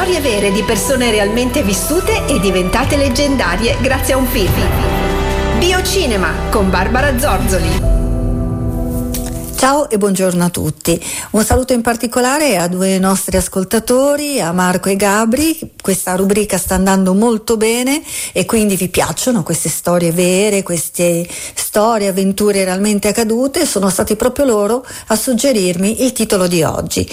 Storie vere di persone realmente vissute e diventate leggendarie grazie a un film. Biocinema con Barbara Zorzoli. Ciao e buongiorno a tutti. Un saluto in particolare a due nostri ascoltatori, a Marco e Gabri. Questa rubrica sta andando molto bene e quindi vi piacciono queste storie vere, queste storie, avventure realmente accadute. Sono stati proprio loro a suggerirmi il titolo di oggi.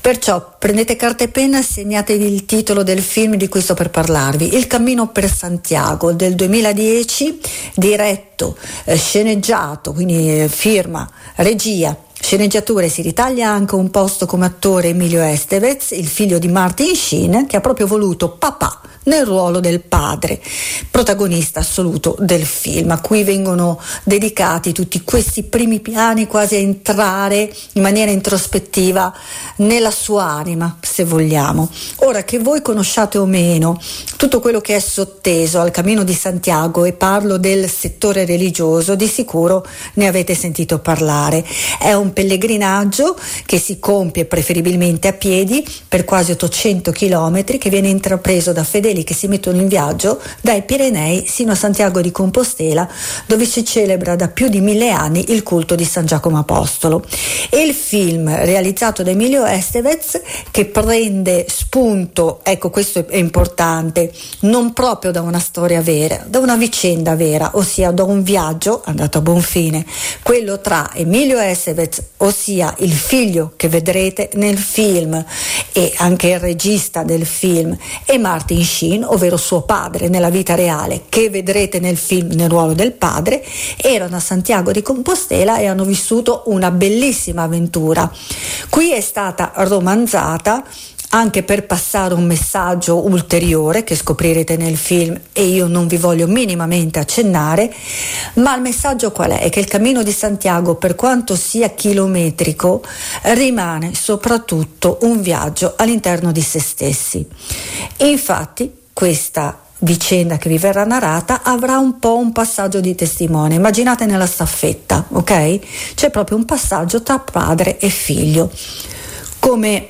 Perciò prendete carta e penna e segnatevi il titolo del film di cui sto per parlarvi. Il cammino per Santiago del 2010, diretto, eh, sceneggiato, quindi eh, firma, regia Sceneggiature si ritaglia anche un posto come attore Emilio Estevez, il figlio di Martin Sheen, che ha proprio voluto papà nel ruolo del padre, protagonista assoluto del film, a cui vengono dedicati tutti questi primi piani quasi a entrare in maniera introspettiva nella sua anima, se vogliamo. Ora che voi conosciate o meno tutto quello che è sotteso al cammino di Santiago e parlo del settore religioso, di sicuro ne avete sentito parlare. È un pellegrinaggio che si compie preferibilmente a piedi per quasi 800 km che viene intrapreso da fedeli fedeli che si mettono in viaggio dai Pirenei sino a Santiago di Compostela, dove si celebra da più di mille anni il culto di San Giacomo Apostolo. E il film realizzato da Emilio Estevez che prende spunto, ecco questo è importante, non proprio da una storia vera, da una vicenda vera, ossia da un viaggio andato a buon fine, quello tra Emilio Estevez, ossia il figlio che vedrete nel film e anche il regista del film, e Martin Sheen Sheen, ovvero suo padre nella vita reale, che vedrete nel film nel ruolo del padre, erano a Santiago di Compostela e hanno vissuto una bellissima avventura. Qui è stata romanzata anche per passare un messaggio ulteriore che scoprirete nel film e io non vi voglio minimamente accennare, ma il messaggio qual è? Che il cammino di Santiago, per quanto sia chilometrico, rimane soprattutto un viaggio all'interno di se stessi. infatti questa vicenda che vi verrà narrata avrà un po' un passaggio di testimone. Immaginate nella staffetta, ok? C'è proprio un passaggio tra padre e figlio. Come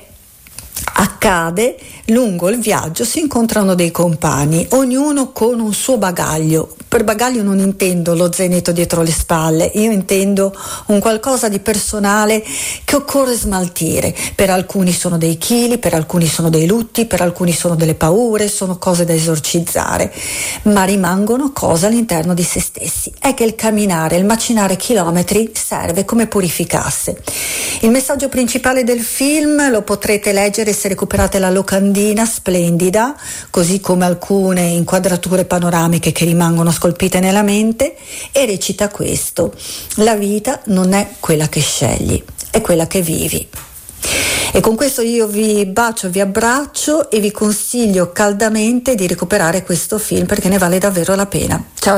accade lungo il viaggio si incontrano dei compagni, ognuno con un suo bagaglio. Per bagaglio non intendo lo zainetto dietro le spalle, io intendo un qualcosa di personale che occorre smaltire. Per alcuni sono dei chili, per alcuni sono dei lutti, per alcuni sono delle paure, sono cose da esorcizzare, ma rimangono cose all'interno di se stessi. È che il camminare, il macinare chilometri serve come purificasse. Il messaggio principale del film lo potrete leggere se recuperate la locandina splendida, così come alcune inquadrature panoramiche che rimangono scolpite nella mente, e recita questo: La vita non è quella che scegli, è quella che vivi. E con questo io vi bacio, vi abbraccio e vi consiglio caldamente di recuperare questo film perché ne vale davvero la pena. Ciao